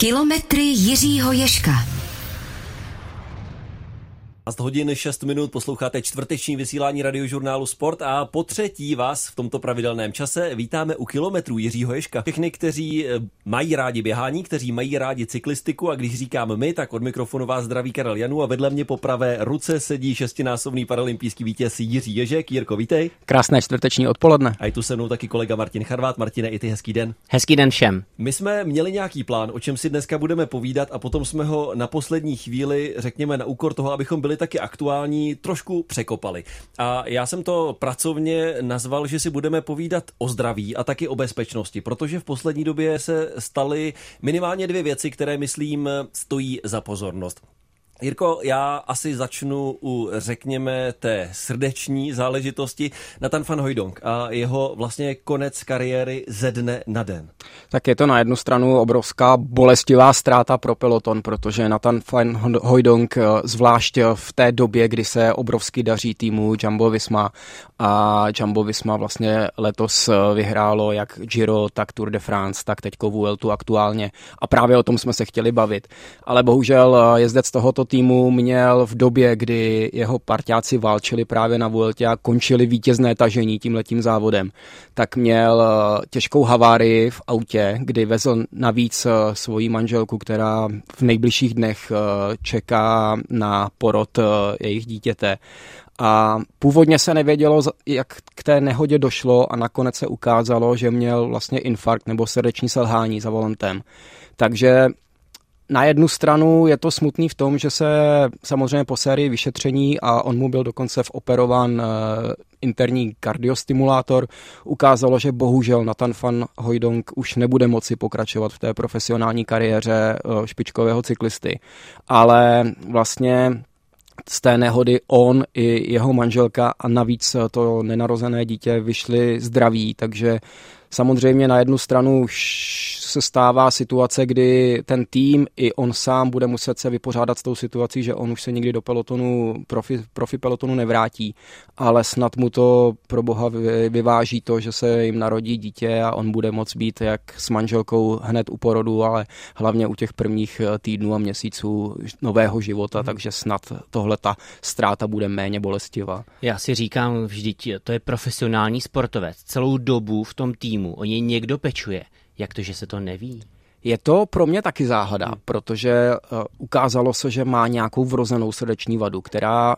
Kilometry Jiřího Ješka. 15 hodin 6 minut posloucháte čtvrteční vysílání radiožurnálu Sport a po třetí vás v tomto pravidelném čase vítáme u kilometrů Jiřího Ješka. Všechny, kteří eh, mají rádi běhání, kteří mají rádi cyklistiku a když říkám my, tak od mikrofonu vás zdraví Karel Janu a vedle mě po pravé ruce sedí šestinásobný paralympijský vítěz Jiří Ježek. Jirko, vítej. Krásné čtvrteční odpoledne. A je tu se mnou taky kolega Martin Charvát. Martine, i ty hezký den. Hezký den všem. My jsme měli nějaký plán, o čem si dneska budeme povídat a potom jsme ho na poslední chvíli, řekněme, na úkor toho, abychom byli taky aktuální, trošku překopali. A já jsem to pracovně nazval, že si budeme povídat o zdraví a taky o bezpečnosti, protože v poslední době se staly minimálně dvě věci, které, myslím, stojí za pozornost. Jirko, já asi začnu u, řekněme, té srdeční záležitosti Nathan van Hooydonk a jeho vlastně konec kariéry ze dne na den. Tak je to na jednu stranu obrovská bolestivá ztráta pro peloton, protože Nathan van Hooydonk, eh, zvlášť v té době, kdy se obrovsky daří týmu Jumbo Visma a Jumbo Visma vlastně letos eh, vyhrálo jak Giro, tak Tour de France, tak teďko Vueltu aktuálně a právě o tom jsme se chtěli bavit. Ale bohužel eh, jezdec tohoto týmu měl v době, kdy jeho parťáci válčili právě na Vueltě a končili vítězné tažení tím letím závodem, tak měl eh, těžkou havárii v autě, kdy vezl navíc svoji manželku, která v nejbližších dnech čeká na porod jejich dítěte. A původně se nevědělo, jak k té nehodě došlo a nakonec se ukázalo, že měl vlastně infarkt nebo srdeční selhání za volantem. Takže na jednu stranu je to smutný v tom, že se samozřejmě po sérii vyšetření a on mu byl dokonce operovan eh, interní kardiostimulátor, ukázalo, že bohužel Nathan van Hooydonk už nebude moci pokračovat v té profesionální kariéře eh, špičkového cyklisty. Ale vlastně z té nehody on i jeho manželka a navíc to nenarozené dítě vyšli zdraví, takže samozřejmě na jednu stranu se stává situace, kdy ten tým i on sám bude muset se vypořádat s tou situací, že on už se nikdy do pelotonu, profi, profi pelotonu nevrátí, ale snad mu to pro boha vyváží to, že se jim narodí dítě a on bude moct být jak s manželkou hned u porodu, ale hlavně u těch prvních eh, týdnů a měsíců nového života, hmm. takže snad tohle ta ztráta bude méně bolestivá. Já si říkám vždyť, to je profesionální sportovec. Celou dobu v tom týmu o něj někdo pečuje. Jak to, že se to neví? Je to pro mě taky záhada, hmm. protože uh, ukázalo se, že má nějakou vrozenou srdeční vadu, která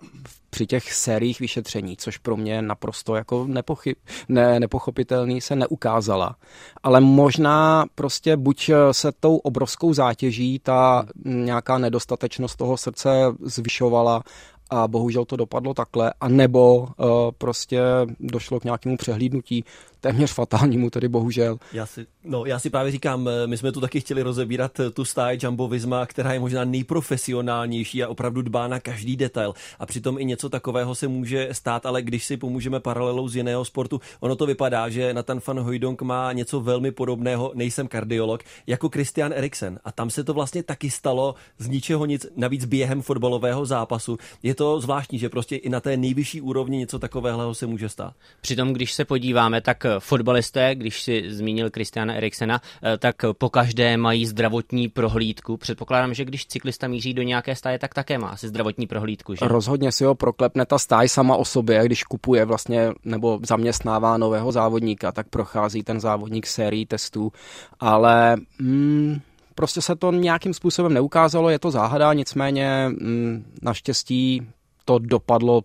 při těch sériích vyšetření, což pro mě naprosto jako nepochyb, ne, nepochopitelný, se neukázala. Ale možná prostě buď se tou obrovskou zátěží ta nějaká nedostatečnost toho srdce zvyšovala a bohužel to dopadlo takhle, a nebo uh, prostě došlo k nějakému přehlídnutí téměř fatálnímu, tedy bohužel. Já si, no, já si právě říkám, eh, my jsme tu taky chtěli rozebírat eh, tu stáj Jumbo Visma, která je možná nejprofesionálnější a opravdu dbá na každý detail. A přitom i něco takového se může stát, ale když si pomůžeme paralelou z jiného sportu, ono to vypadá, že Nathan van Hooydonk má něco velmi podobného, nejsem kardiolog, jako Christian Eriksen. A tam se to vlastně taky stalo z ničeho nic, navíc během fotbalového zápasu. Je to zvláštní, že prostě i na té nejvyšší úrovni něco takového se může stát. Přitom, když se podíváme, tak fotbalisté, když si zmínil Kristiana Eriksena, eh, tak po každé mají zdravotní prohlídku. Předpokládám, že když cyklista míří do nějaké stáje, tak také má asi zdravotní prohlídku. Že? Rozhodně si ho proklepne ta stáj sama o sobě, když kupuje vlastně nebo zaměstnává nového závodníka, tak prochází ten závodník sérií testů, ale mm, prostě se to nějakým způsobem neukázalo, je to záhada, nicméně mm, naštěstí to dopadlo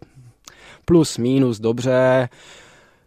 plus, minus, dobře.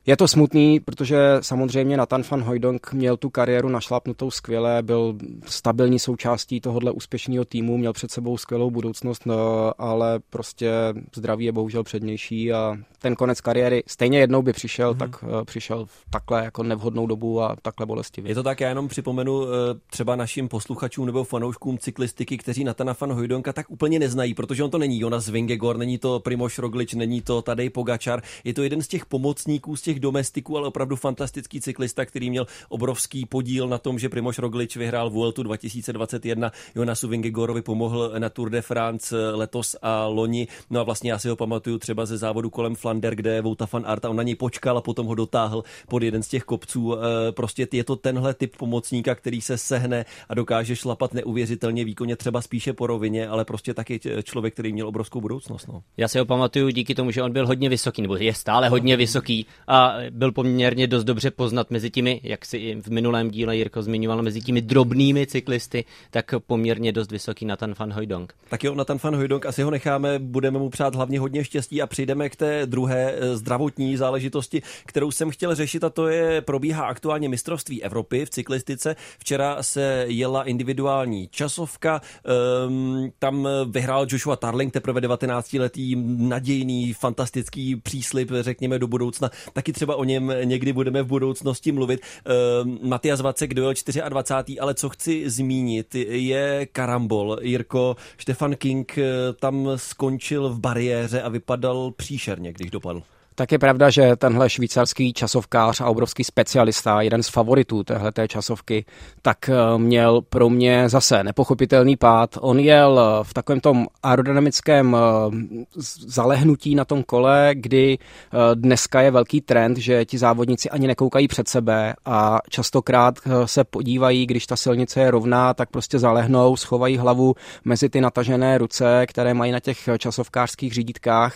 Je to smutný, protože samozřejmě Nathan van Hooydonk měl tu kariéru našlápnutou skvěle, byl stabilní součástí tohohle úspěšného týmu, měl před sebou skvělou budoucnost, no, ale prostě zdraví je bohužel přednější a ten konec kariéry stejně jednou by přišel, mm-hmm. tak uh, přišel v takhle jako nevhodnou dobu a takhle bolestivě. Je to tak, já jenom připomenu uh, třeba našim posluchačům nebo fanouškům cyklistiky, kteří Natana van Hojdonka tak úplně neznají, protože on to není Jonas Vingegor, není to Primoš Roglič, není to Tadej Pogačar, je to jeden z těch pomocníků z těch těch domestiků, ale opravdu fantastický cyklista, který měl obrovský podíl na tom, že Primoš Roglič vyhrál Vueltu 2021. Jonasu Vingegorovi pomohl na Tour de France letos a loni. No a vlastně já si ho pamatuju třeba ze závodu kolem Flander, kde Vouta van Aert a on na něj počkal a potom ho dotáhl pod jeden z těch kopců. Eh, prostě je to tenhle typ pomocníka, který se sehne a dokáže šlapat neuvěřitelně výkonně třeba spíše po rovině, ale prostě taky člověk, který měl obrovskou budoucnost. No. Já si ho pamatuju díky tomu, že on byl hodně vysoký, nebo je stále hodně vysoký a byl poměrně dost dobře poznat mezi těmi, jak si v minulém díle Jirko zmiňoval, mezi těmi drobnými cyklisty, tak poměrně dost vysoký Nathan van Hooydonk. Tak jo, Nathan van Hooydonk, asi ho necháme, budeme mu přát hlavně hodně štěstí a přijdeme k té druhé eh, zdravotní záležitosti, kterou jsem chtěl řešit a to je, probíhá aktuálně mistrovství Evropy v cyklistice. Včera se jela individuální časovka, um, tam vyhrál Joshua Tarling, teprve 19-letý, nadějný, fantastický příslip, řekněme, do budoucna. Taky třeba o něm někdy budeme v budoucnosti mluvit. Um, Matias Vacek dojel 24. ale co chci zmínit, je karambol. Jirko, Stefan King eh, tam skončil v bariéře a vypadal příšerně, když dopadl. Tak je pravda, že tenhle švýcarský časovkář a obrovský specialista, jeden z favoritů téhleté časovky, tak eh, měl pro mě zase nepochopitelný pád. On jel eh, v takovém tom aerodynamickém eh, zalehnutí na tom kole, kdy dneska je velký trend, že ti závodníci ani nekoukají před sebe a častokrát se podívají, když ta silnice je rovná, tak prostě zalehnou, schovají hlavu mezi ty natažené ruce, které mají na těch časovkářských řídítkách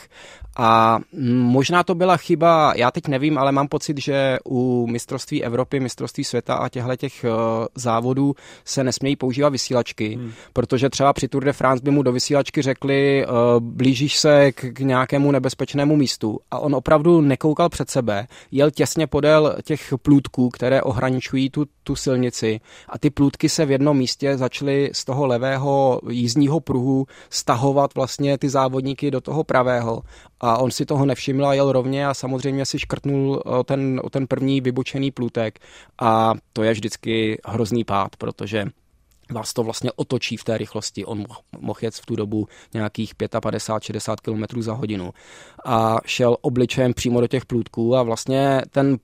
a možná to byla chyba, já teď nevím, ale mám pocit, že u mistrovství Evropy, mistrovství světa a těchto těch uh, závodů se nesmějí používat vysílačky, hmm. protože třeba při Tour de France by mu do vysílačky řekli, uh, blížíš se k, k nějakému nebezpečnému místu. A on opravdu nekoukal před sebe, jel těsně podél těch plůtků, které ohraničují tu, tu silnici. A ty plůtky se v jednom místě začaly z toho levého jízdního pruhu stahovat vlastně ty závodníky do toho pravého a on si toho nevšiml a jel rovně a samozřejmě si škrtnul o ten, o ten první vybočený plutek a to je vždycky hrozný pád, protože vás to vlastně otočí v té rychlosti. On mohl jet v tu dobu nějakých 55-60 km za hodinu a šel obličejem přímo do těch plůtků a vlastně ten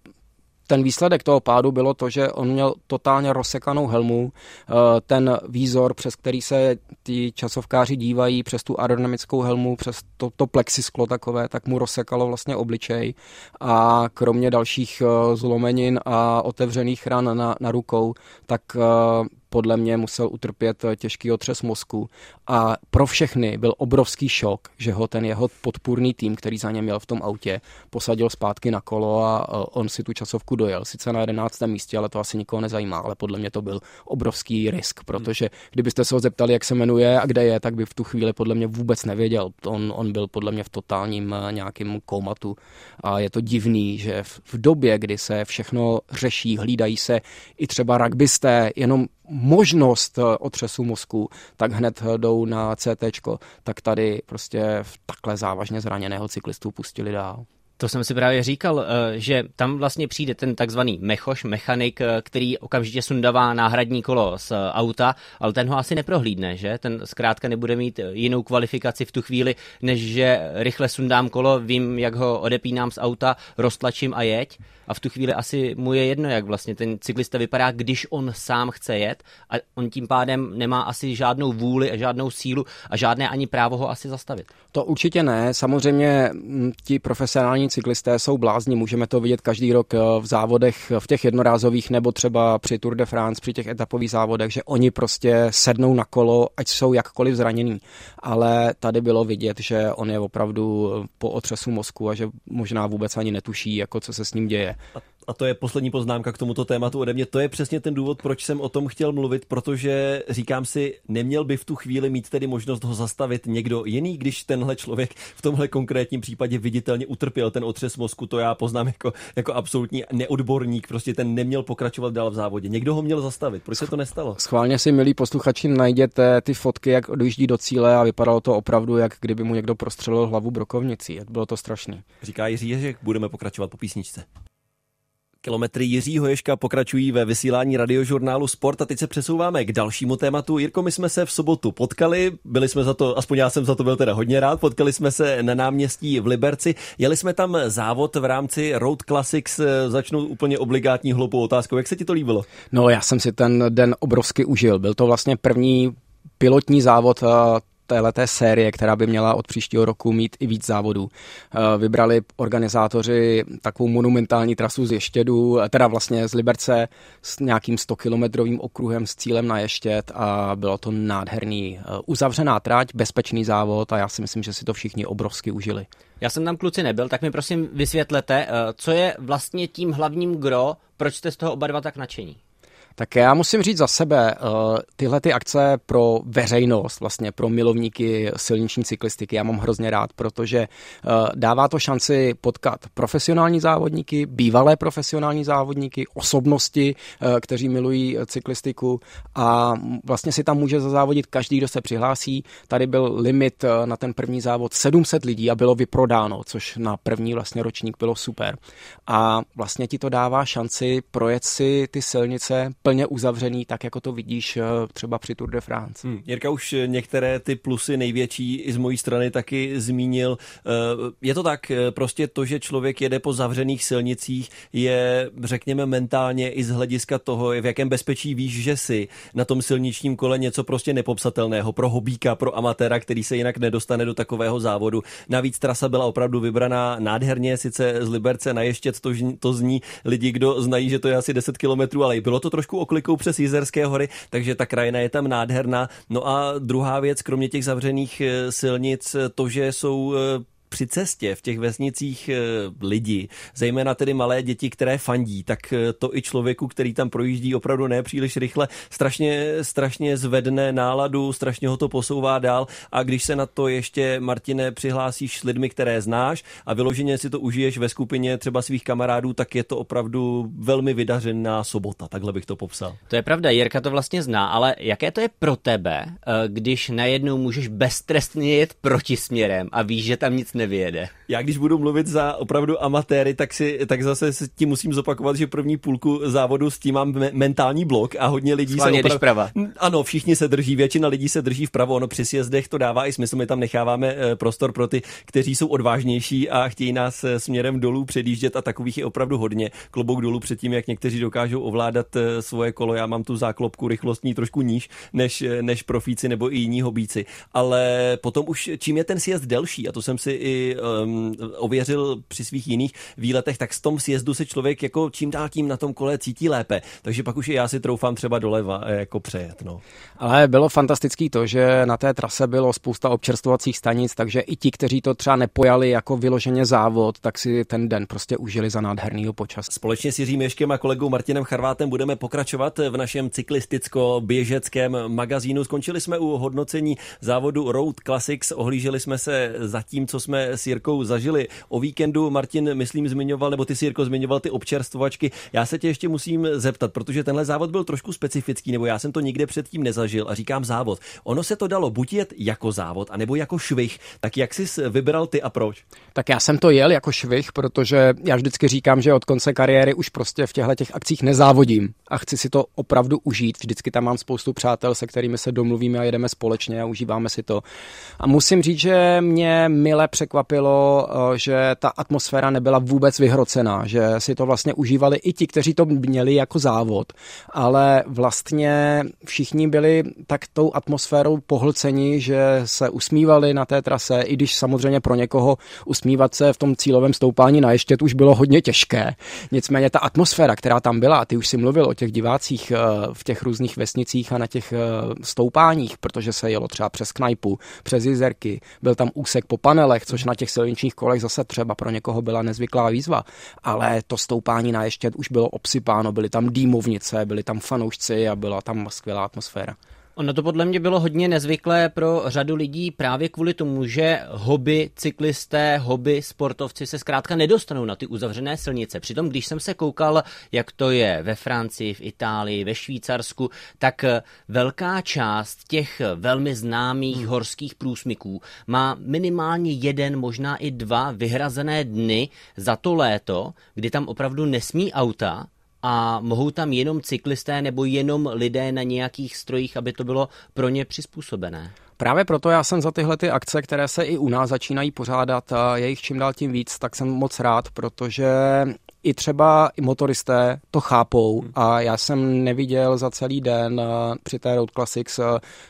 ten výsledek toho pádu bylo to, že on měl totálně rozsekanou helmu, eh, ten výzor, přes který se ti časovkáři dívají, přes tu aerodynamickou helmu, přes to, to plexisklo takové, tak mu rozsekalo vlastně obličej. A kromě dalších eh, zlomenin a otevřených ran na, na rukou, tak eh, podle mě musel utrpět eh, těžký otřes mozku a pro všechny byl obrovský šok, že ho ten jeho podpůrný tým, který za ně měl v tom autě, posadil zpátky na kolo a eh, on si tu časovku dojel. Sice na 11. místě, ale to asi nikoho nezajímá, ale podle mě to byl obrovský risk, protože kdybyste se ho zeptali, jak se jmenuje a kde je, tak by v tu chvíli podle mě vůbec nevěděl. On, on byl podle mě v totálním eh, nějakém komatu a je to divný, že v, v době, kdy se všechno řeší, hlídají se i třeba rugbysté, jenom možnost eh, otřesu mozku, tak hned eh, jdou na CT, tak tady prostě v takhle závažně zraněného cyklistu pustili dál. To jsem si právě říkal, eh, že tam vlastně přijde ten takzvaný mechoš, mechanik, který okamžitě sundává náhradní kolo z auta, ale ten ho asi neprohlídne, že? Ten zkrátka nebude mít jinou kvalifikaci v tu chvíli, než že rychle sundám kolo, vím, jak ho odepínám z auta, roztlačím a jeď a v tu chvíli asi mu je jedno, jak vlastně ten cyklista vypadá, když on sám chce jet a on tím pádem nemá asi žádnou vůli a žádnou sílu a žádné ani právo ho asi zastavit. To určitě ne. Samozřejmě mm, ti profesionální cyklisté jsou blázni, můžeme to vidět každý rok eh, v závodech, v těch jednorázových nebo třeba při Tour de France, při těch etapových závodech, že oni prostě sednou na kolo, ať jsou jakkoliv zranění. Ale tady bylo vidět, že on je opravdu po otřesu mozku a že možná vůbec ani netuší, jako co se s ním děje a to je poslední poznámka k tomuto tématu ode mě, to je přesně ten důvod, proč jsem o tom chtěl mluvit, protože říkám si, neměl by v tu chvíli mít tedy možnost ho zastavit někdo jiný, když tenhle člověk v tomhle konkrétním případě viditelně utrpěl ten otřes mozku, to já poznám jako, jako absolutní neodborník, prostě ten neměl pokračovat dál v závodě. Někdo ho měl zastavit, proč se to nestalo? Schválně si, milí posluchači, najděte ty fotky, jak dojíždí do cíle a vypadalo to opravdu, jak kdyby mu někdo prostřelil hlavu brokovnicí. Bylo to strašný. Říká Jiří že budeme pokračovat po písničce. Kilometry Jiřího Ješka pokračují ve vysílání radiožurnálu Sport a teď se přesouváme k dalšímu tématu. Jirko, my jsme se v sobotu potkali, byli jsme za to, aspoň já jsem za to byl teda hodně rád, potkali jsme se na náměstí v Liberci, jeli jsme tam závod v rámci Road Classics, začnu úplně obligátní hloupou otázkou. Jak se ti to líbilo? No, já jsem si ten den obrovsky užil. Byl to vlastně první pilotní závod téhleté série, která by měla od příštího roku mít i víc závodů. Eh, vybrali organizátoři takovou monumentální trasu z Ještědu, teda vlastně z Liberce s nějakým 100-kilometrovým okruhem s cílem na Ještěd a bylo to nádherný. Eh, uzavřená trať, bezpečný závod a já si myslím, že si to všichni obrovsky užili. Já jsem tam kluci nebyl, tak mi prosím vysvětlete, eh, co je vlastně tím hlavním gro, proč jste z toho oba dva tak nadšení? Tak já musím říct za sebe, eh, tyhle ty akce pro veřejnost, vlastně pro milovníky silniční cyklistiky, já mám hrozně rád, protože eh, dává to šanci potkat profesionální závodníky, bývalé profesionální závodníky, osobnosti, eh, kteří milují cyklistiku a vlastně si tam může zazávodit každý, kdo se přihlásí. Tady byl limit na ten první závod 700 lidí a bylo vyprodáno, což na první vlastně ročník bylo super. A vlastně ti to dává šanci projet si ty silnice plně uzavřený, tak jako to vidíš eh, třeba při Tour de France. Hmm. Jirka už některé ty plusy největší i z mojí strany taky zmínil. Eh, je to tak, eh, prostě to, že člověk jede po zavřených silnicích, je, řekněme, mentálně i z hlediska toho, v jakém bezpečí víš, že si na tom silničním kole něco prostě nepopsatelného pro hobíka, pro amatéra, který se jinak nedostane do takového závodu. Navíc trasa byla opravdu vybraná nádherně, sice z Liberce na Ještět to, to zní lidi, kdo znají, že to je asi 10 kilometrů, ale bylo to trošku oklikou přes Jizerské hory, takže ta krajina je tam nádherná. No a druhá věc, kromě těch zavřených eh, silnic, to, že jsou eh, při cestě v těch vesnicích eh, lidi, zejména tedy malé děti, které fandí, tak eh, to i člověku, který tam projíždí opravdu ne příliš rychle, strašně, strašně zvedne náladu, strašně ho to posouvá dál a když se na to ještě, Martine, přihlásíš s lidmi, které znáš a vyloženě si to užiješ ve skupině třeba svých kamarádů, tak je to opravdu velmi vydařená sobota, takhle bych to popsal. To je pravda, Jirka to vlastně zná, ale jaké to je pro tebe, eh, když najednou můžeš beztrestně jet protisměrem a víš, že tam nic nevyjede. Já když budu mluvit za opravdu amatéry, tak, si, tak zase si tím musím zopakovat, že první půlku závodu s tím mám me- mentální blok a hodně lidí Schválně se opravdu... prava. Ano, všichni se drží, většina lidí se drží vpravo, ono při sjezdech to dává i smysl, my tam necháváme eh, prostor pro ty, kteří jsou odvážnější a chtějí nás eh, směrem dolů předjíždět a takových je opravdu hodně. Klobouk dolů před tím, jak někteří dokážou ovládat eh, svoje kolo. Já mám tu záklopku rychlostní trošku níž než, než profíci nebo i jiní hobíci. Ale potom už čím je ten sjezd delší, a to jsem si i um, ověřil při svých jiných výletech, tak z tom sjezdu se člověk jako čím dál tím na tom kole cítí lépe. Takže pak už i já si troufám třeba doleva eh, jako přejet. No. Ale bylo fantastický to, že na té trase bylo spousta občerstvovacích stanic, takže i ti, kteří to třeba nepojali jako vyloženě závod, tak si ten den prostě užili za nádherného počasí. Společně s Jiřím Ješkem a kolegou Martinem Charvátem budeme pokračovat v našem cyklisticko-běžeckém magazínu. Skončili jsme u hodnocení závodu Road Classics, ohlíželi jsme se za tím, co jsme s Jirkou zažili o víkendu. Martin, myslím, zmiňoval, nebo ty si Jirko zmiňoval ty občerstvovačky. Já se tě ještě musím zeptat, protože tenhle závod byl trošku specifický, nebo já jsem to nikde předtím nezažil a říkám závod. Ono se to dalo buď jet jako závod, anebo jako švih. Tak jak jsi vybral ty a proč? Tak já jsem to jel jako švih, protože já vždycky říkám, že od konce kariéry už prostě v těchto těch akcích nezávodím a chci si to opravdu užít. Vždycky tam mám spoustu přátel, se kterými se domluvíme a jedeme společně a užíváme si to. A musím říct, že mě mile překvapilo, eh, že ta atmosféra nebyla vůbec vyhrocená, že si to vlastně užívali i ti, kteří to měli jako závod, ale vlastně všichni byli tak tou atmosférou pohlceni, že se usmívali na té trase, i když samozřejmě pro někoho usmívat se v tom cílovém stoupání na ještě už bylo hodně těžké. Nicméně ta atmosféra, která tam byla, ty už si mluvil o těch divácích eh, v těch různých vesnicích a na těch eh, stoupáních, protože se jelo třeba přes Knajpu, přes Jizerky, byl tam úsek po panelech, což na těch silničních kolech zase třeba pro někoho byla nezvyklá výzva, ale to stoupání na ještě už bylo obsypáno, byly tam dýmovnice, byly tam fanoušci a byla tam skvělá atmosféra. Ono to podle mě bylo hodně nezvyklé pro řadu lidí právě kvůli tomu, že hobby cyklisté, hobby sportovci se zkrátka nedostanou na ty uzavřené silnice. Přitom, když jsem se koukal, jak to je ve Francii, v Itálii, ve Švýcarsku, tak velká část těch velmi známých hmm. horských průsmyků má minimálně jeden, možná i dva vyhrazené dny za to léto, kdy tam opravdu nesmí auta, a mohou tam jenom cyklisté nebo jenom lidé na nějakých strojích, aby to bylo pro ně přizpůsobené? Právě proto já jsem za tyhle ty akce, které se i u nás začínají pořádat, a je jich čím dál tím víc, tak jsem moc rád, protože i třeba i motoristé to chápou hmm. a já jsem neviděl za celý den eh, při té Road Classics eh,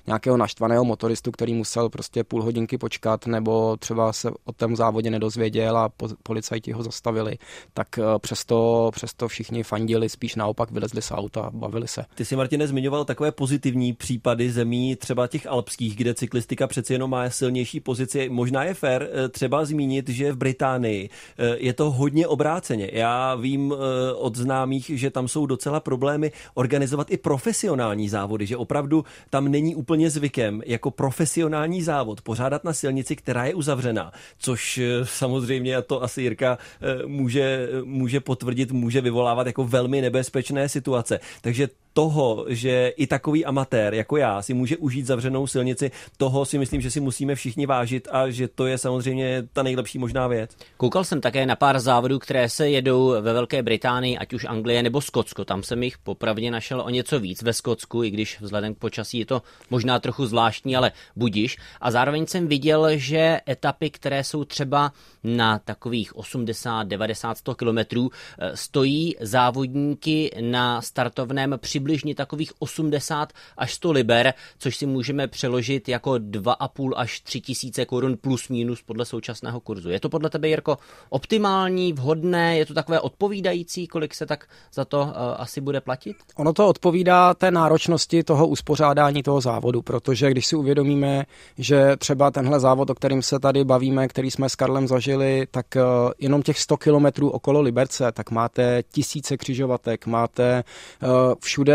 nějakého naštvaného motoristu, který musel prostě půl hodinky počkat nebo třeba se o tom závodě nedozvěděl a policajti ho zastavili, tak eh, přesto, přesto všichni fandili, spíš naopak vylezli z auta a bavili se. Ty si, Martine, zmiňoval takové pozitivní případy zemí, třeba těch alpských, kde cyklistika přeci jenom má silnější pozici. Možná je fér třeba zmínit, že v Británii je to hodně obráceně. Já vím eh, od známých, že tam jsou docela problémy organizovat i profesionální závody, že opravdu tam není úplně zvykem jako profesionální závod pořádat na silnici, která je uzavřená, což eh, samozřejmě, to asi Jirka eh, může, může potvrdit, může vyvolávat jako velmi nebezpečné situace. Takže toho, že i takový amatér jako já si může užít zavřenou silnici, toho si myslím, že si musíme všichni vážit a že to je samozřejmě ta nejlepší možná věc. Koukal jsem také na pár závodů, které se jedou ve Velké Británii, ať už Anglie nebo Skotsko. Tam jsem jich popravdě našel o něco víc ve Skotsku, i když vzhledem k počasí je to možná trochu zvláštní, ale budiš. A zároveň jsem viděl, že etapy, které jsou třeba na takových 80, 90, 100 kilometrů, eh, stojí závodníky na startovném přibližně takových 80 až 100 liber, což si můžeme přeložit jako 2,5 až 3 tisíce korun plus minus podle současného kurzu. Je to podle tebe, Jirko, optimální, vhodné, je to takové odpovídající, kolik se tak za to uh, asi bude platit? Ono to odpovídá té náročnosti toho uspořádání toho závodu, protože když si uvědomíme, že třeba tenhle závod, o kterým se tady bavíme, který jsme s Karlem zažili, tak uh, jenom těch 100 kilometrů okolo Liberce, tak máte tisíce křižovatek, máte uh, všude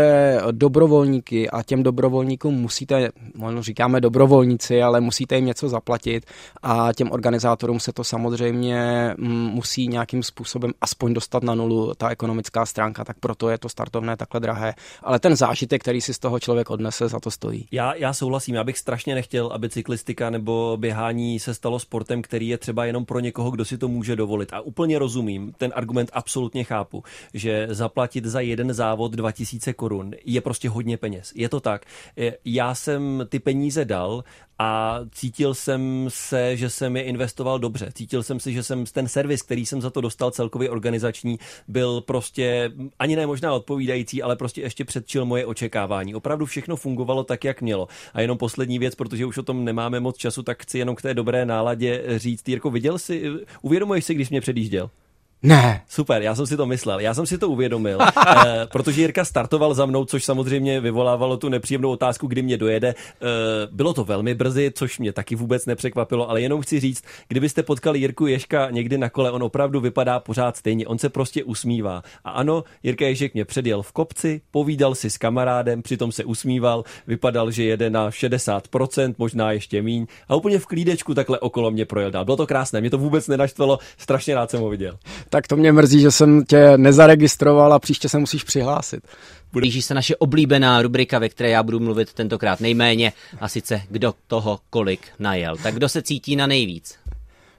dobrovolníky a těm dobrovolníkům musíte, možná říkáme dobrovolníci, ale musíte jim něco zaplatit a těm organizátorům se to samozřejmě mm, musí nějakým způsobem aspoň dostat na nulu ta ekonomická stránka, tak proto je to startovné takhle drahé. Ale ten zážitek, který si z toho člověk odnese, za to stojí. Já, já souhlasím, já bych strašně nechtěl, aby cyklistika nebo běhání se stalo sportem, který je třeba jenom pro někoho, kdo si to může dovolit. A úplně rozumím, ten argument absolutně chápu, že zaplatit za jeden závod 2000 korun je prostě hodně peněz. Je to tak. Já jsem ty peníze dal a cítil jsem se, že jsem je investoval dobře. Cítil jsem si, že jsem ten servis, který jsem za to dostal celkově organizační, byl prostě ani ne možná odpovídající, ale prostě ještě předčil moje očekávání. Opravdu všechno fungovalo tak, jak mělo. A jenom poslední věc, protože už o tom nemáme moc času, tak chci jenom k té dobré náladě říct. Jirko, viděl jsi, uvědomuješ si, když mě předjížděl? Ne. Super, já jsem si to myslel, já jsem si to uvědomil, eh, protože Jirka startoval za mnou, což samozřejmě vyvolávalo tu nepříjemnou otázku, kdy mě dojede. Eh, bylo to velmi brzy, což mě taky vůbec nepřekvapilo, ale jenom chci říct, kdybyste potkali Jirku Ješka někdy na kole, on opravdu vypadá pořád stejně, on se prostě usmívá. A ano, Jirka Ježek mě předjel v kopci, povídal si s kamarádem, přitom se usmíval, vypadal, že jede na 60%, možná ještě míň a úplně v klídečku takhle okolo mě projel dál. Bylo to krásné, mě to vůbec nenaštvalo, strašně rád jsem ho viděl tak to mě mrzí, že jsem tě nezaregistroval a příště se musíš přihlásit. Blíží se naše oblíbená rubrika, ve které já budu mluvit tentokrát nejméně, a sice kdo toho kolik najel. Tak kdo se cítí na nejvíc?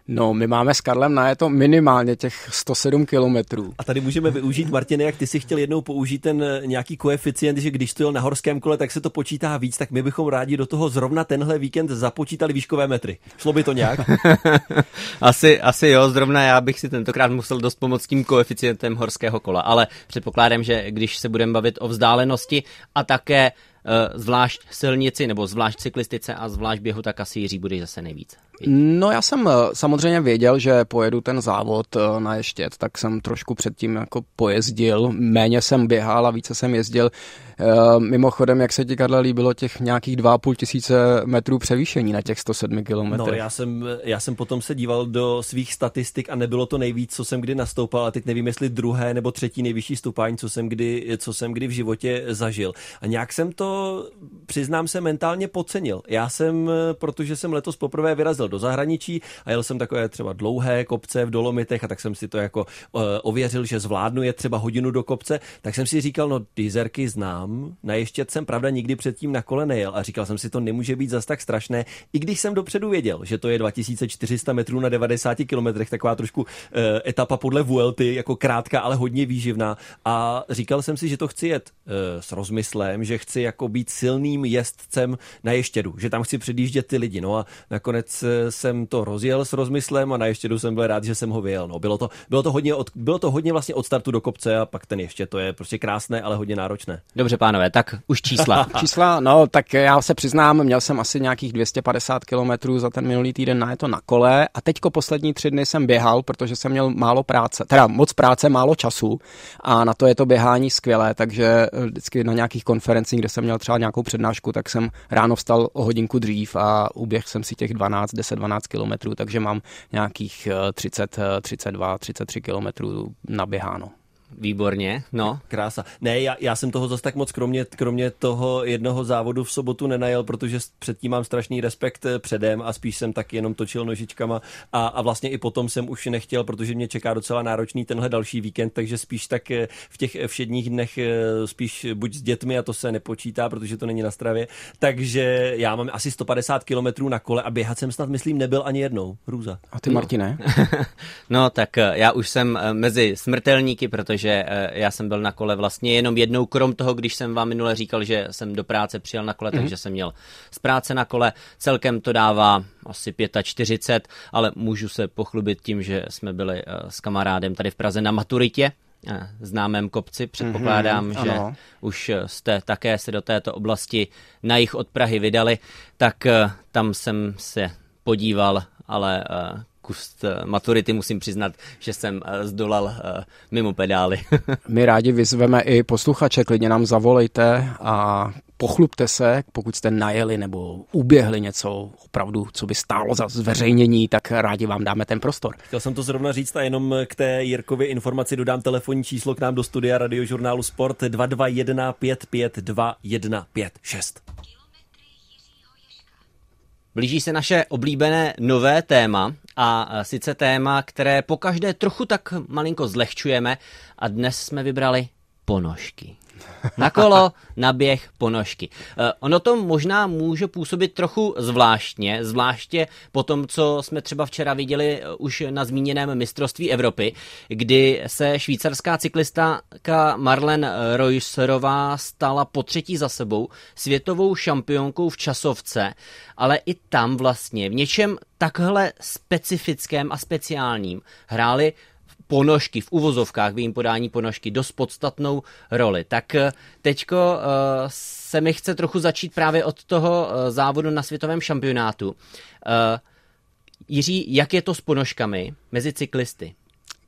No, my máme s Karlem na je to minimálně těch 107 kilometrů. A tady můžeme využít, Martine, jak ty si chtěl jednou použít ten eh, nějaký koeficient, že když to jel na horském kole, tak se to počítá víc, tak my bychom rádi do toho zrovna tenhle víkend započítali výškové metry. Šlo by to nějak? asi, asi jo, zrovna já bych si tentokrát musel dost pomoct tím koeficientem horského kola, ale předpokládám, že když se budeme bavit o vzdálenosti a také Eh, zvlášť silnici nebo zvlášť cyklistice a zvlášť běhu, tak asi Jiří bude zase nejvíc. No já jsem eh, samozřejmě věděl, že pojedu ten závod eh, na Ještět, tak jsem trošku předtím jako pojezdil, méně jsem běhal a více jsem jezdil. Mimochodem, jak se ti, Karle, líbilo těch nějakých 2,5 tisíce metrů převýšení na těch 107 kilometrech? No, já jsem, já jsem potom se díval do svých statistik a nebylo to nejvíc, co jsem kdy nastoupal, a teď nevím, jestli druhé nebo třetí nejvyšší stupáň, co jsem kdy, co jsem kdy v životě zažil. A nějak jsem to to, přiznám se, mentálně podcenil. Já jsem, protože jsem letos poprvé vyrazil do zahraničí a jel jsem takové třeba dlouhé kopce v Dolomitech a tak jsem si to jako uh, ověřil, že zvládnu je třeba hodinu do kopce, tak jsem si říkal, no dizerky znám, na ještě jsem pravda nikdy předtím na kole nejel a říkal jsem si, to nemůže být zas tak strašné, i když jsem dopředu věděl, že to je 2400 metrů na 90 kilometrech, taková trošku uh, etapa podle Vuelty, jako krátká, ale hodně výživná a říkal jsem si, že to chci jet uh, s rozmyslem, že chci jako být silným jezdcem na ještědu, že tam chci předjíždět ty lidi. No a nakonec eh, jsem to rozjel s rozmyslem a na ještědu jsem byl rád, že jsem ho vyjel. No, bylo to, bylo to hodně od, bylo to hodně vlastně od startu do kopce a pak ten ještě to je prostě krásné, ale hodně náročné. Dobře, pánové, tak už čísla. čísla, no, tak já se přiznám, měl jsem asi nějakých 250 km za ten minulý týden na je to na kole a teďko poslední tři dny jsem běhal, protože jsem měl málo práce, teda moc práce, málo času a na to je to běhání skvělé, takže eh, vždycky na nějakých konferencích, kde jsem měl třeba nějakou přednášku, tak jsem ráno vstal o hodinku dřív a uběh jsem si těch 12, 10-12 kilometrů, takže mám nějakých 30, 32, 33 kilometrů naběháno. Výborně, no. Krása. Ne, já, já jsem toho zase tak moc, kromě, kromě toho jednoho závodu v sobotu nenajel, protože předtím mám strašný respekt eh, předem a spíš jsem tak jenom točil nožičkama a, a vlastně i potom jsem už nechtěl, protože mě čeká docela náročný tenhle další víkend, takže spíš tak eh, v těch všedních dnech eh, spíš buď s dětmi a to se nepočítá, protože to není na stravě, takže já mám asi 150 kilometrů na kole a běhat jsem snad, myslím, nebyl ani jednou. Hrůza. A ty, Martine? no, tak já už jsem mezi smrtelníky, protože protože eh, já jsem byl na kole vlastně jenom jednou, krom toho, když jsem vám minule říkal, že jsem do práce přijel na kole, mm-hmm. takže jsem měl z práce na kole. Celkem to dává asi 45, ale můžu se pochlubit tím, že jsme byli eh, s kamarádem tady v Praze na maturitě, eh, známém kopci. Předpokládám, mm-hmm, že ano. už jste také se do této oblasti na jich od Prahy vydali, tak tam jsem se podíval, ale kus eh, maturity musím přiznat, že jsem eh, zdolal eh, mimo pedály. My rádi vyzveme i posluchače, klidně nám zavolejte a pochlubte se, pokud jste najeli nebo uběhli něco opravdu, co by stálo za zveřejnění, tak rádi vám dáme ten prostor. Chtěl jsem to zrovna říct a jenom k té Jirkově informaci dodám telefonní číslo k nám do studia radiožurnálu Sport 221 552 156. Blíží se naše oblíbené nové téma a sice téma, které pokaždé trochu tak malinko zlehčujeme. A dnes jsme vybrali ponožky. Na kolo, na běh, ponožky. Eh, ono to možná může působit trochu zvláštně, zvláště po tom, co jsme třeba včera viděli eh, už na zmíněném mistrovství Evropy, kdy se švýcarská cyklistka Marlen Reusserová stala po třetí za sebou světovou šampionkou v časovce, ale i tam vlastně v něčem takhle specifickém a speciálním hráli ponožky, v uvozovkách v jejím podání ponožky, dost podstatnou roli. Tak eh, teďko uh, se mi chce trochu začít právě od toho uh, závodu na světovém šampionátu. Jiří, jak je to s ponožkami mezi cyklisty?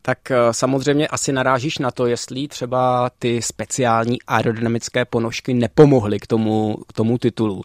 tak samozřejmě asi narážíš na to, jestli třeba ty speciální aerodynamické ponožky nepomohly k tomu, k tomu titulu.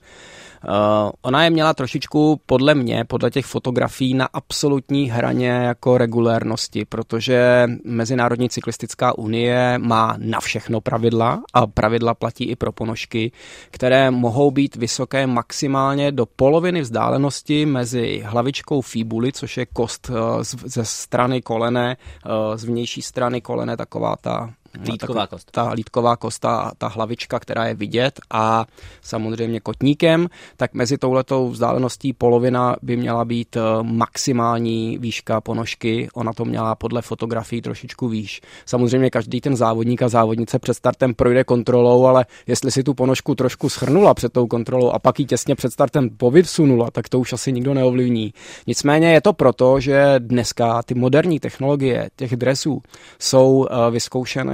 Uh, ona je měla trošičku, podle mě, podle těch fotografií, na absolutní hraně jako regulérnosti, protože Mezinárodní cyklistická unie má na všechno pravidla a pravidla platí i pro ponožky, které mohou být vysoké maximálně do poloviny vzdálenosti mezi hlavičkou fíbuly, což je kost uh, ze strany kolene, uh, z vnější strany kolene, taková ta Lítková kost. Ta lítková kost, ta, ta hlavička, která je vidět a samozřejmě kotníkem, tak mezi touhletou vzdáleností polovina by měla být eh, maximální výška ponožky. Ona to měla podle fotografií trošičku výš. Samozřejmě každý ten závodník a závodnice před startem projde kontrolou, ale jestli si tu ponožku trošku schrnula před tou kontrolou a pak ji těsně před startem povysunula, tak to už asi nikdo neovlivní. Nicméně je to proto, že dneska ty moderní technologie těch dresů jsou eh,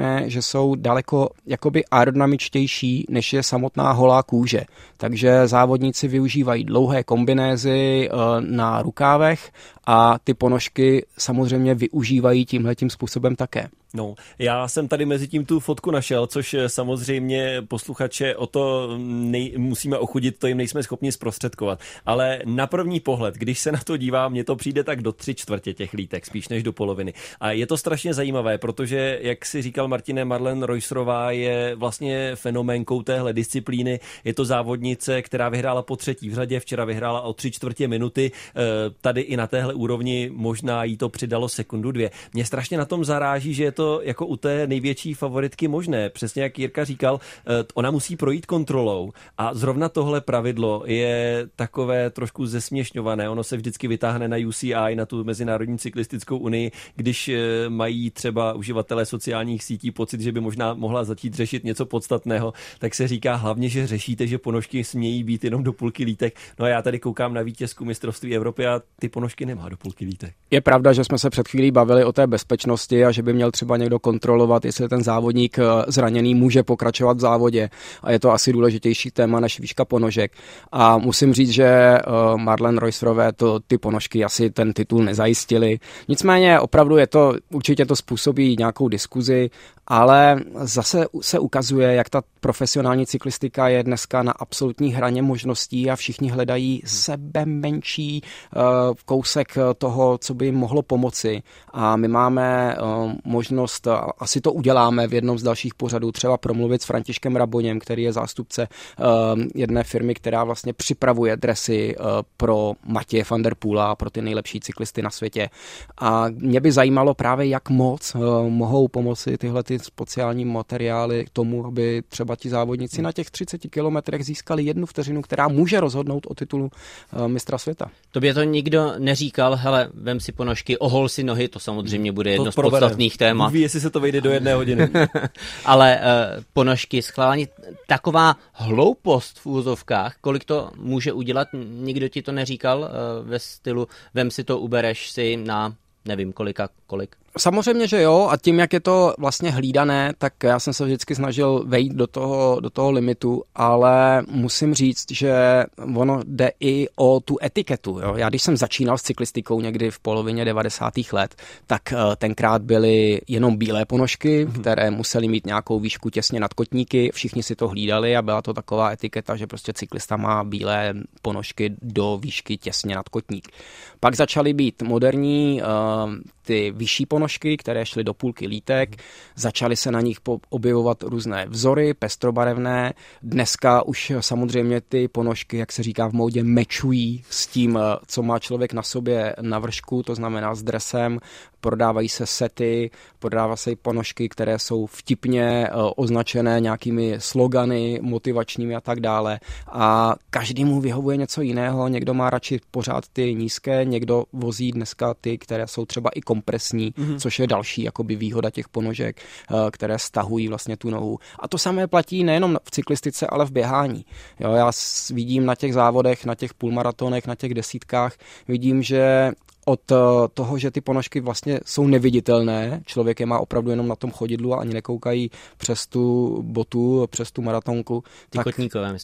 vyzkoušené že jsou daleko jakoby aerodynamičtější, než je samotná holá kůže. Takže závodníci využívají dlouhé kombinézy eh, na rukávech a ty ponožky samozřejmě využívají tímhletím způsobem také. No, já jsem tady mezi tím tu fotku našel, což eh, samozřejmě posluchače o to nej, musíme ochudit, to jim nejsme schopni zprostředkovat. Ale na první pohled, když se na to dívám, mně to přijde tak do tři čtvrtě těch lítek, spíš než do poloviny. A je to strašně zajímavé, protože, jak si říkal Martine, Marlen Reusrová je vlastně fenoménkou téhle disciplíny. Je to závodnice, která vyhrála po třetí v řadě, včera vyhrála o tři čtvrtě minuty. Eh, tady i na téhle úrovni možná jí to přidalo sekundu dvě. Mě strašně na tom zaráží, že je to jako u té největší favoritky možné. Přesně jak Jirka říkal, eh, ona musí projít kontrolou a zrovna tohle pravidlo je takové trošku zesměšňované. Ono se vždycky vytáhne na UCI, na tu Mezinárodní cyklistickou unii, když eh, mají třeba uživatelé sociálních sítí pocit, že by možná mohla začít řešit něco podstatného, tak se říká hlavně, že řešíte, že ponožky smějí být jenom do půlky lítek. No a já tady koukám na vítězku mistrovství Evropy a ty ponožky nemá do půlky lítek. Je pravda, že jsme se před chvílí bavili o té bezpečnosti a že by měl třeba někdo kontrolovat, jestli ten závodník eh, zraněný může pokračovat v závodě. A je to asi důležitější téma než výška ponožek. A musím říct, že eh, Marlen Reusserové to ty ponožky asi ten titul nezajistili. Nicméně opravdu je to, určitě to způsobí nějakou diskuzi, ale zase se ukazuje, jak ta profesionální cyklistika je dneska na absolutní hraně možností a všichni hledají sebe menší uh, kousek toho, co by jim mohlo pomoci. A my máme uh, možnost, asi to uděláme v jednom z dalších pořadů, třeba promluvit s Františkem Raboněm, který je zástupce jedné firmy, která vlastně připravuje dresy pro Matěje van der Poola, pro ty nejlepší cyklisty na světě. A mě by zajímalo právě, jak moc mohou pomoci tyhle ty speciální materiály k tomu, aby třeba ti závodníci na těch 30 kilometrech získali jednu vteřinu, která může rozhodnout o titulu eh, mistra světa. Tobě to nikdo neříkal, hele, vem si ponožky, ohol si nohy, to samozřejmě bude jedno to z podstatných témat. Ví, jestli se to vejde do jedné hodiny. Ale uh, ponožky, schválení, taková hloupost v úzovkách, kolik to může udělat, nikdo ti to neříkal uh, ve stylu, vem si to, ubereš si na nevím kolika, kolik. Samozřejmě, že jo, a tím, jak je to vlastně hlídané, tak já jsem se vždycky snažil vejít do toho, do toho limitu, ale musím říct, že ono jde i o tu etiketu. Jo. Já když jsem začínal s cyklistikou někdy v polovině 90. let, tak eh, tenkrát byly jenom bílé ponožky, mm-hmm. které musely mít nějakou výšku těsně nad kotníky, všichni si to hlídali a byla to taková etiketa, že prostě cyklista má bílé ponožky do výšky těsně nad kotník. Pak začaly být moderní uh, ty vyšší ponožky, které šly do půlky lítek, začaly se na nich objevovat různé vzory, pestrobarevné. Dneska už samozřejmě ty ponožky, jak se říká v módě, mečují s tím, co má člověk na sobě na vršku, to znamená s dresem, prodávají se sety, prodává se i ponožky, které jsou vtipně eh, označené nějakými slogany motivačními a tak dále. A každý mu vyhovuje něco jiného, někdo má radši pořád ty nízké, někdo vozí dneska ty, které jsou třeba i kompresní, mm-hmm. což je další jakoby výhoda těch ponožek, eh, které stahují vlastně tu nohu. A to samé platí nejenom v cyklistice, ale v běhání. Jo, já vidím na těch závodech, na těch půlmaratonech, na těch desítkách, vidím, že od eh, toho, že ty ponožky vlastně jsou neviditelné, člověk je má opravdu jenom na tom chodidlu a ani nekoukají přes tu botu, přes tu maratonku, ty tak,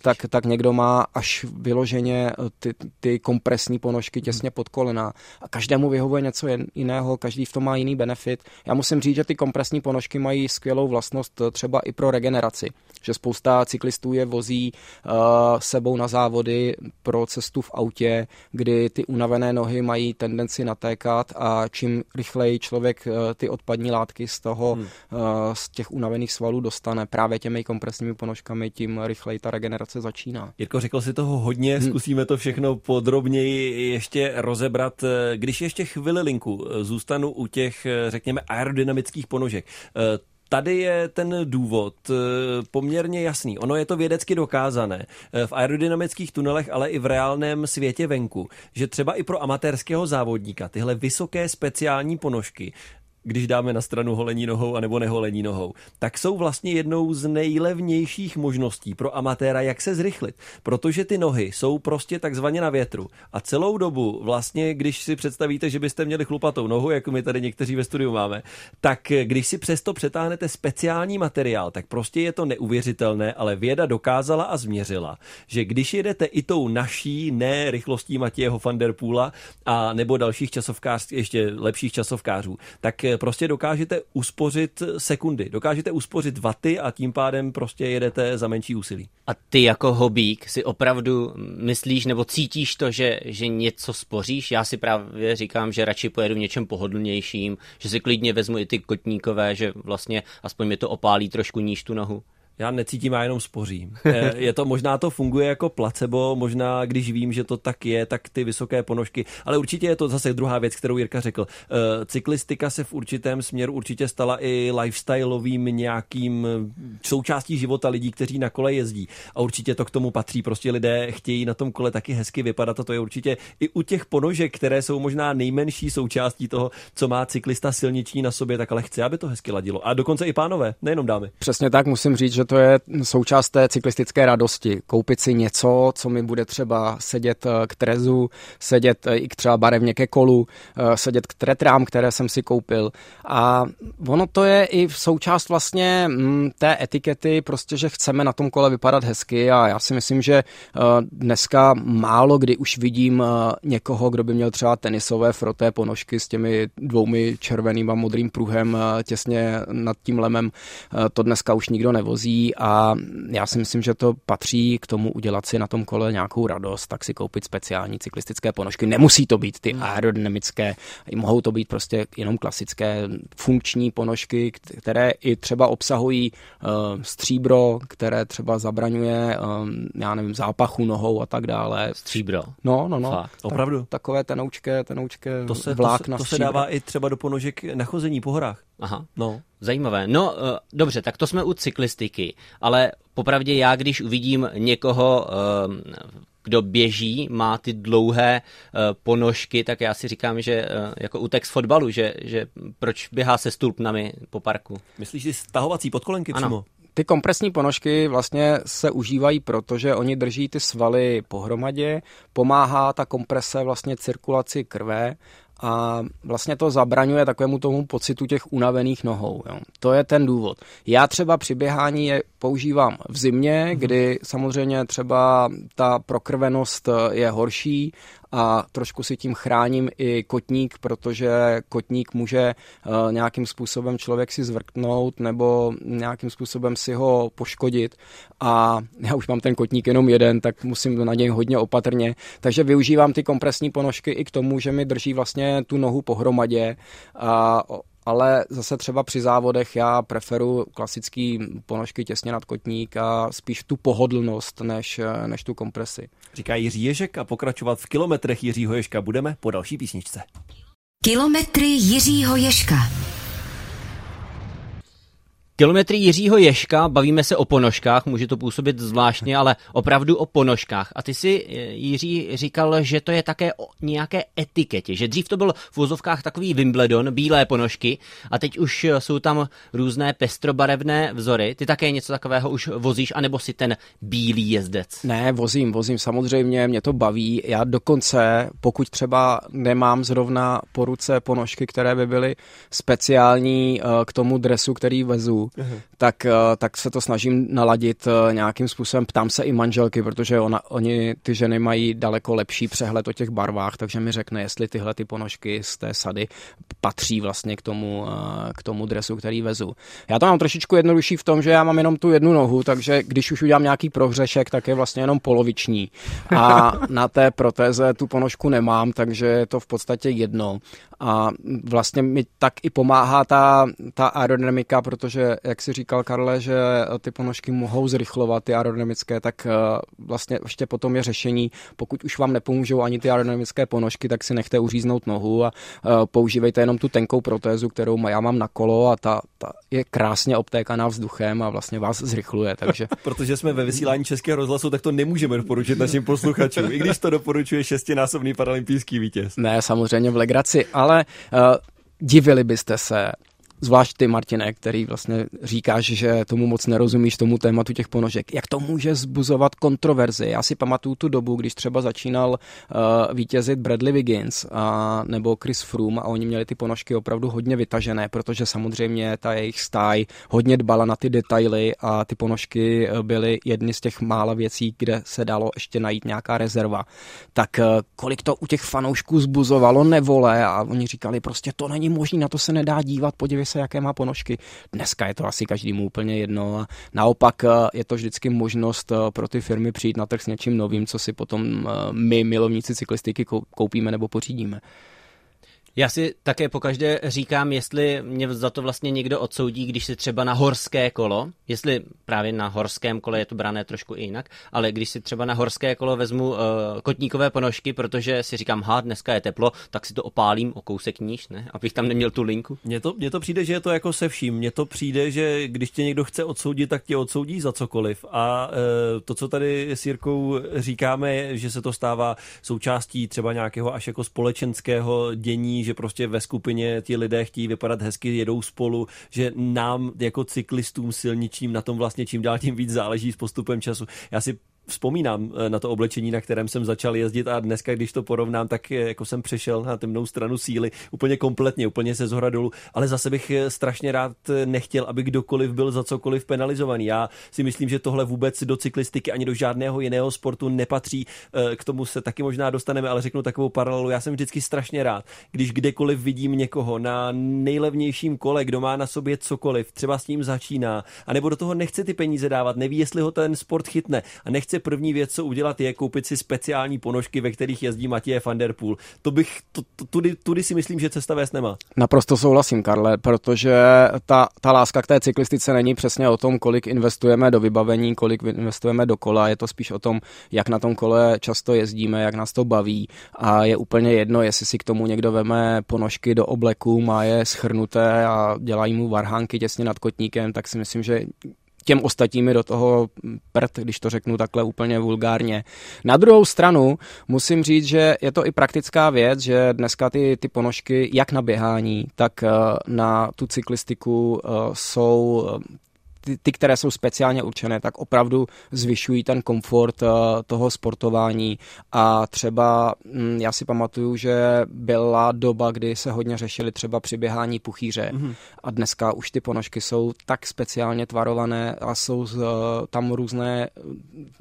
tak, tak někdo má až vyloženě eh, ty, ty kompresní ponožky těsně pod kolena. A každému vyhovuje něco jiného, každý v tom má jiný benefit. Já musím říct, že ty kompresní ponožky mají skvělou vlastnost eh, třeba i pro regeneraci, že spousta cyklistů je vozí uh, sebou na závody pro cestu v autě, kdy ty unavené nohy mají tendenci tendenci natékat a čím rychleji člověk eh, ty odpadní látky z toho, hmm. Eh, z těch unavených svalů dostane právě těmi kompresními ponožkami, tím rychleji ta regenerace začíná. Jirko, řekl si toho hodně, hmm. zkusíme to všechno podrobněji ještě rozebrat. Eh, když ještě chvíli linku zůstanu u těch, řekněme, aerodynamických ponožek tady je ten důvod eh, poměrně jasný. Ono je to vědecky dokázané eh, v aerodynamických tunelech, ale i v reálném světě venku, že třeba i pro amatérského závodníka tyhle vysoké speciální ponožky když dáme na stranu holení nohou anebo neholení nohou, tak jsou vlastně jednou z nejlevnějších možností pro amatéra, jak se zrychlit. Protože ty nohy jsou prostě takzvaně na větru. A celou dobu vlastně, když si představíte, že byste měli chlupatou nohu, jako my tady někteří ve studiu máme, tak když si přesto přetáhnete speciální materiál, tak prostě je to neuvěřitelné, ale věda dokázala a změřila, že když jedete i tou naší, ne rychlostí Matějeho van der Poola a nebo dalších časovkářů, ještě lepších časovkářů, tak prostě dokážete uspořit sekundy, dokážete uspořit vaty a tím pádem prostě jedete za menší úsilí. A ty jako hobík si opravdu myslíš nebo cítíš to, že, že něco spoříš? Já si právě říkám, že radši pojedu v něčem pohodlnějším, že si klidně vezmu i ty kotníkové, že vlastně aspoň mi to opálí trošku níž tu nohu. Já necítím, já jenom spořím. Je to možná to funguje jako placebo, možná když vím, že to tak je, tak ty vysoké ponožky, ale určitě je to zase druhá věc, kterou Jirka řekl. Eh, cyklistika se v určitém směru určitě stala i lifestyleovým nějakým eh, součástí života lidí, kteří na kole jezdí. A určitě to k tomu patří. Prostě lidé chtějí na tom kole taky hezky vypadat a to je určitě i u těch ponožek, které jsou možná nejmenší součástí toho, co má cyklista silniční na sobě, tak ale chce, aby to hezky ladilo. A dokonce i pánové, nejenom dámy. Přesně tak musím říct, že to je součást té cyklistické radosti. Koupit si něco, co mi bude třeba sedět eh, k trezu, sedět eh, i k třeba barevně ke kolu, eh, sedět k tretrám, které jsem si koupil. A ono to je i součást vlastně mm, té etikety, prostě, že chceme na tom kole vypadat hezky a já si myslím, že dneska málo kdy už vidím někoho, kdo by měl třeba tenisové froté ponožky s těmi dvoumi červeným a modrým pruhem těsně nad tím lemem. To dneska už nikdo nevozí a já si myslím, že to patří k tomu udělat si na tom kole nějakou radost, tak si koupit speciální cyklistické ponožky. Nemusí to být ty hmm. aerodynamické, mohou to být prostě jenom klasické funkční ponožky, které i třeba obsahují uh, stříbro, které třeba zabraňuje, um, já nevím, zápachu nohou a tak dále. Stříbro? No, no, no. Fakt. Opravdu? Takové tenoučké, tenoučké to se, vlákna to se, to se dává i třeba do ponožek na chození po horách. Aha. No. Zajímavé. No, uh, dobře, tak to jsme u cyklistiky, ale popravdě já, když uvidím někoho, uh, kdo běží, má ty dlouhé uh, ponožky, tak já si říkám, že jako u text fotbalu, že, že proč běhá se stulpnami po parku. Myslíš si stahovací podkolenky ano. přímo? Ty kompresní ponožky vlastně se užívají proto, že oni drží ty svaly pohromadě, pomáhá ta komprese vlastně cirkulaci krve a vlastně to zabraňuje takovému tomu pocitu těch unavených nohou. Jo. To je ten důvod. Já třeba při běhání je používám v zimě, mhm. kdy samozřejmě třeba ta prokrvenost je horší a trošku si tím chráním i kotník, protože kotník může uh, nějakým způsobem člověk si zvrknout nebo nějakým způsobem si ho poškodit. A já už mám ten kotník jenom jeden, tak musím na něj hodně opatrně, takže využívám ty kompresní ponožky i k tomu, že mi drží vlastně tu nohu pohromadě. A ale zase třeba při závodech já preferu klasický ponožky těsně nad kotník a spíš tu pohodlnost než, než tu kompresi. Říká Jiří Ježek a pokračovat v kilometrech Jiřího Ježka budeme po další písničce. Kilometry Jiřího Ježka. Kilometry Jiřího Ješka, bavíme se o ponožkách, může to působit zvláštně, ale opravdu o ponožkách. A ty si, eh, Jiří, říkal, že to je také o nějaké etiketě, že dřív to byl v vozovkách takový Wimbledon, bílé ponožky, a teď už jsou tam různé pestrobarevné vzory. Ty také něco takového už vozíš, anebo si ten bílý jezdec? Ne, vozím, vozím, samozřejmě, mě to baví. Já dokonce, pokud třeba nemám zrovna po ruce ponožky, které by byly speciální eh, k tomu dresu, který vezu, uh-huh. Tak, eh, tak se to snažím naladit eh, nějakým způsobem. Ptám se i manželky, protože ona, oni, ty ženy mají daleko lepší přehled o těch barvách, takže mi řekne, jestli tyhle ty ponožky z té sady patří vlastně k tomu, eh, k tomu dresu, který vezu. Já to mám trošičku jednodušší v tom, že já mám jenom tu jednu nohu, takže když už udělám nějaký prohřešek, tak je vlastně jenom poloviční. A na té protéze tu ponožku nemám, takže je to v podstatě jedno. A vlastně mi tak i pomáhá ta, ta aerodynamika, protože, jak si říkal Karle, že ty ponožky mohou zrychlovat ty aerodynamické, tak eh, vlastně ještě potom je řešení, pokud už vám nepomůžou ani ty aerodynamické ponožky, tak si nechte uříznout nohu a eh, používejte jenom tu tenkou protézu, kterou já mám na kolo a ta, ta je krásně obtékaná vzduchem a vlastně vás zrychluje. Takže... protože jsme ve vysílání Českého rozhlasu, tak to nemůžeme doporučit našim posluchačům, i když to doporučuje šestinásobný paralympijský vítěz. Ne, samozřejmě v legraci, ale uh, divili byste se, zvlášť ty, Martine, který vlastně říkáš, že tomu moc nerozumíš, tomu tématu těch ponožek. Jak to může zbuzovat kontroverzi? Já si pamatuju tu dobu, když třeba začínal uh, vítězit Bradley Wiggins a, nebo Chris Froome a oni měli ty ponožky opravdu hodně vytažené, protože samozřejmě ta jejich stáj hodně dbala na ty detaily a ty ponožky eh, byly jedny z těch mála věcí, kde se dalo ještě najít nějaká rezerva. Tak uh, kolik to u těch fanoušků zbuzovalo nevole a oni říkali prostě to není možné, na to se nedá dívat, podívej jaké má ponožky. Dneska je to asi každému úplně jedno a naopak eh, je to vždycky možnost eh, pro ty firmy přijít na trh s něčím novým, co si potom eh, my, milovníci cyklistiky, koupíme nebo pořídíme. Já si také pokaždé říkám, jestli mě za to vlastně někdo odsoudí, když si třeba na horské kolo, jestli právě na horském kole je to brané trošku jinak, ale když si třeba na horské kolo vezmu uh, kotníkové ponožky, protože si říkám, ha, dneska je teplo, tak si to opálím o kousek níž, ne, abych tam neměl tu linku. Mně to, mně to přijde, že je to jako se vším. Mně to přijde, že když tě někdo chce odsoudit, tak tě odsoudí za cokoliv. A uh, to, co tady s Jirkou říkáme, že se to stává součástí třeba nějakého až jako společenského dění, že prostě ve skupině ti lidé chtějí vypadat hezky, jedou spolu, že nám jako cyklistům silničním na tom vlastně čím dál tím víc záleží s postupem času. Já si vzpomínám eh, na to oblečení, na kterém jsem začal jezdit a dneska, když to porovnám, tak eh, jako jsem přešel na temnou stranu síly úplně kompletně, úplně se zhora dolů, ale zase bych eh, strašně rád nechtěl, aby kdokoliv byl za cokoliv penalizovaný. Já si myslím, že tohle vůbec do cyklistiky ani do žádného jiného sportu nepatří. K tomu se taky možná dostaneme, ale řeknu takovou paralelu. Já jsem vždycky strašně rád, když kdekoliv vidím někoho na nejlevnějším kole, kdo má na sobě cokoliv, třeba s ním začíná, anebo do toho nechce ty peníze dávat, neví, jestli ho ten sport chytne a nechce asi první věc, co udělat, je koupit si speciální ponožky, ve kterých jezdí Matěje van der Poel. To bych, to, to, tudy, tudy si myslím, že cesta vést nemá. Naprosto souhlasím, Karle, protože ta, ta láska k té cyklistice není přesně o tom, kolik investujeme do vybavení, kolik investujeme do kola, je to spíš o tom, jak na tom kole často jezdíme, jak nás to baví a je úplně jedno, jestli si k tomu někdo veme ponožky do obleku, má je schrnuté a dělají mu varhánky těsně nad kotníkem, tak si myslím, že těm ostatním do toho prd, když to řeknu takhle úplně vulgárně. Na druhou stranu musím říct, že je to i praktická věc, že dneska ty, ty ponožky jak na běhání, tak eh, na tu cyklistiku eh, jsou ty, ty, které jsou speciálně určené, tak opravdu zvyšují ten komfort uh, toho sportování a třeba hm, já si pamatuju, že byla doba, kdy se hodně řešili třeba při běhání puchýře mm-hmm. a dneska už ty ponožky jsou tak speciálně tvarované a jsou uh, tam různé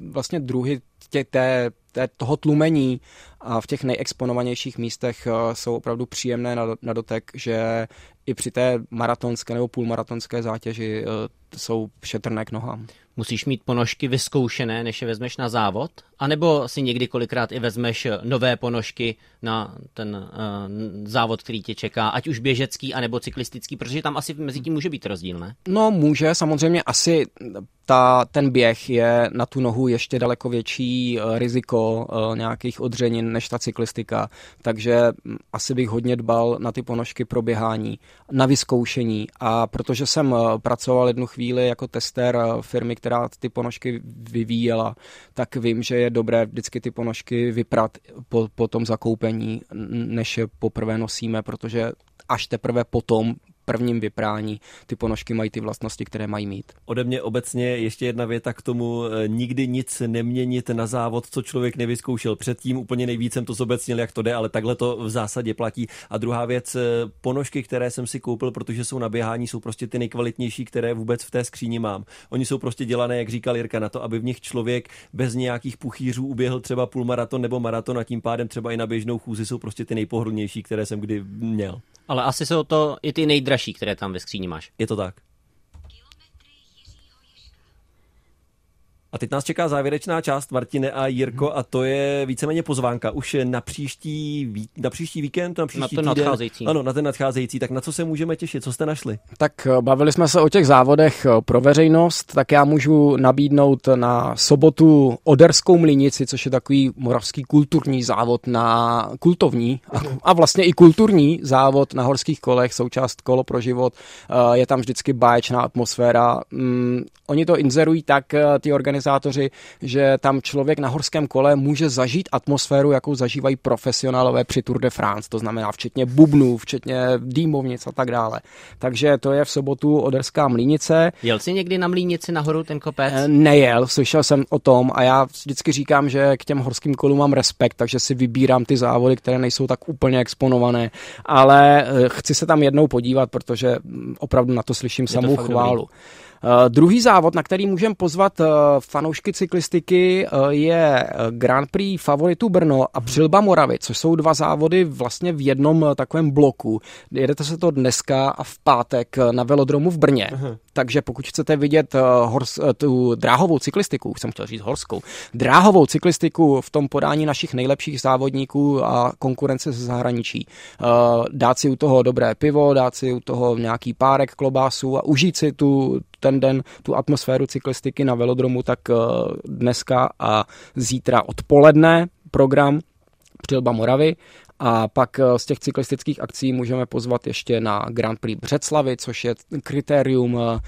vlastně druhy tě, té, té, toho tlumení a v těch nejexponovanějších místech uh, jsou opravdu příjemné na, na dotek, že i při té maratonské nebo půlmaratonské zátěži uh, jsou šetrné k nohám. Musíš mít ponožky vyzkoušené, než je vezmeš na závod? A nebo si někdy kolikrát i vezmeš nové ponožky na ten uh, závod, který tě čeká, ať už běžecký, anebo cyklistický, protože tam asi mezi tím může být rozdíl, ne? No může, samozřejmě asi ta, ten běh je na tu nohu ještě daleko větší riziko uh, nějakých odřenin než ta cyklistika, takže um, asi bych hodně dbal na ty ponožky pro běhání, na vyzkoušení. A protože jsem uh, pracoval jednu chvíli jako tester uh, firmy, která ty ponožky vyvíjela, tak vím, že je dobré vždycky ty ponožky vyprat po, po tom zakoupení, než je poprvé nosíme, protože až teprve potom prvním vyprání ty ponožky mají ty vlastnosti, které mají mít. Ode mě obecně ještě jedna věta k tomu, e, nikdy nic neměnit na závod, co člověk nevyzkoušel předtím, úplně nejvíc jsem to zobecnil, jak to jde, ale takhle to v zásadě platí. A druhá věc, e, ponožky, které jsem si koupil, protože jsou na běhání, jsou prostě ty nejkvalitnější, které vůbec v té skříni mám. Oni jsou prostě dělané, jak říkal Jirka, na to, aby v nich člověk bez nějakých puchýřů uběhl třeba půlmaraton nebo maraton a tím pádem třeba i na běžnou chůzi jsou prostě ty nejpohodlnější, které jsem kdy měl. Ale asi jsou to i ty nejdražší, které tam ve skříni máš. Je to tak. A teď nás čeká závěrečná část, Martine a Jirko, a to je víceméně pozvánka. Už na příští, na příští víkend, na příští na ten týden, nadcházející. Ano, na ten nadcházející. Tak na co se můžeme těšit? Co jste našli? Tak eh, bavili jsme se o těch závodech eh, pro veřejnost, tak já můžu nabídnout na sobotu Oderskou mlinici, což je takový moravský kulturní závod na kultovní a, a vlastně i kulturní závod na horských kolech, součást kolo pro život. Eh, je tam vždycky báječná atmosféra. Mm, oni to inzerují tak, ty organizace organizátoři, že tam člověk na horském kole může zažít atmosféru, jakou zažívají profesionálové při Tour de France, to znamená včetně bubnů, včetně dýmovnic a tak dále. Takže to je v sobotu Oderská mlínice. Jel jsi někdy na mlínici nahoru ten kopec? Eh, nejel, slyšel jsem o tom a já vždycky říkám, že k těm horským kolům mám respekt, takže si vybírám ty závody, které nejsou tak úplně exponované, ale eh, chci se tam jednou podívat, protože mm, opravdu na to slyším samou chválu. Dobrý. Uh, druhý závod, na který můžeme pozvat uh, fanoušky cyklistiky, uh, je Grand Prix favoritu Brno a Přilba Moravy, což jsou dva závody vlastně v jednom takovém bloku. Jedete se to dneska a v pátek na velodromu v Brně. Uh-huh. Takže pokud chcete vidět hors, tu dráhovou cyklistiku, už jsem chtěl říct horskou, dráhovou cyklistiku v tom podání našich nejlepších závodníků a konkurence ze zahraničí, dát si u toho dobré pivo, dát si u toho nějaký párek klobásů a užít si tu, ten den tu atmosféru cyklistiky na velodromu, tak eh, dneska a zítra odpoledne program Přilba Moravy a pak eh, z těch cyklistických akcí můžeme pozvat ještě na Grand Prix Břeclavy, což je kritérium eh,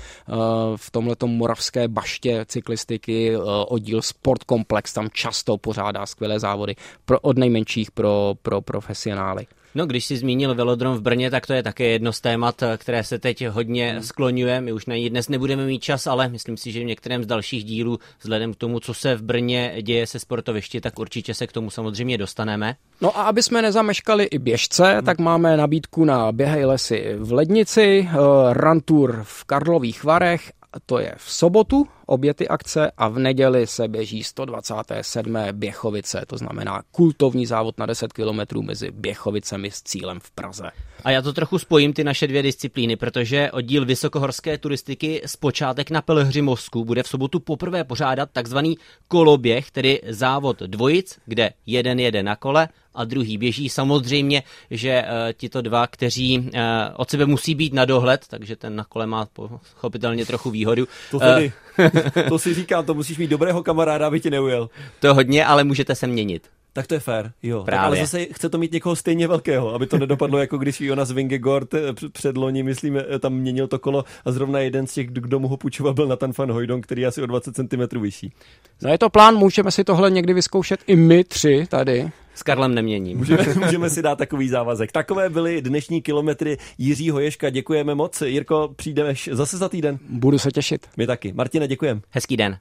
v tomhletom moravské baště cyklistiky, oddíl Sport Komplex, tam často pořádá skvělé závody pro, od nejmenších pro, pro profesionály. No, když si zmínil velodrom v Brně, tak to je také jedno z témat, které se teď hodně hmm. skloňuje. My už na ní dnes nebudeme mít čas, ale myslím si, že v některém z dalších dílů, vzhledem k tomu, co se v Brně děje se sportovišti, tak určitě se k tomu samozřejmě dostaneme. No a aby jsme nezameškali i běžce, hmm. tak máme nabídku na Běhej lesy v Lednici, uh, Run Tour v Karlových Varech to je v sobotu obě ty akce a v neděli se běží 127. Běchovice, to znamená kultovní závod na 10 km mezi Běchovicemi s cílem v Praze. A já to trochu spojím ty naše dvě disciplíny, protože oddíl vysokohorské turistiky z počátek na Pelhřimovsku bude v sobotu poprvé pořádat takzvaný koloběh, tedy závod dvojic, kde jeden jede na kole a druhý běží. Samozřejmě, že uh, tito dva, kteří uh, od sebe musí být na dohled, takže ten na kole má pochopitelně trochu výhodu. To tedy, uh, to si říkám, to musíš mít dobrého kamaráda, aby ti neujel. To hodně, ale můžete se měnit. Tak to je fér, jo. Právě. Tak ale zase chce to mít někoho stejně velkého, aby to nedopadlo jako když Jonas Vingegord před loni, myslím, tam měnil to kolo a zrovna jeden z těch, kdo mu ho půjčoval, byl Nathan van Hojdon, který je asi o 20 cm vyšší. No je to plán, můžeme si tohle někdy vyzkoušet i my tři tady. S Karlem neměním. Můžeme, můžeme si dát takový závazek. Takové byly dnešní kilometry Jiřího Ješka. Děkujeme moc. Jirko, přijdeš zase za týden. Budu se těšit. My taky. Martina, děkujem. Hezký den.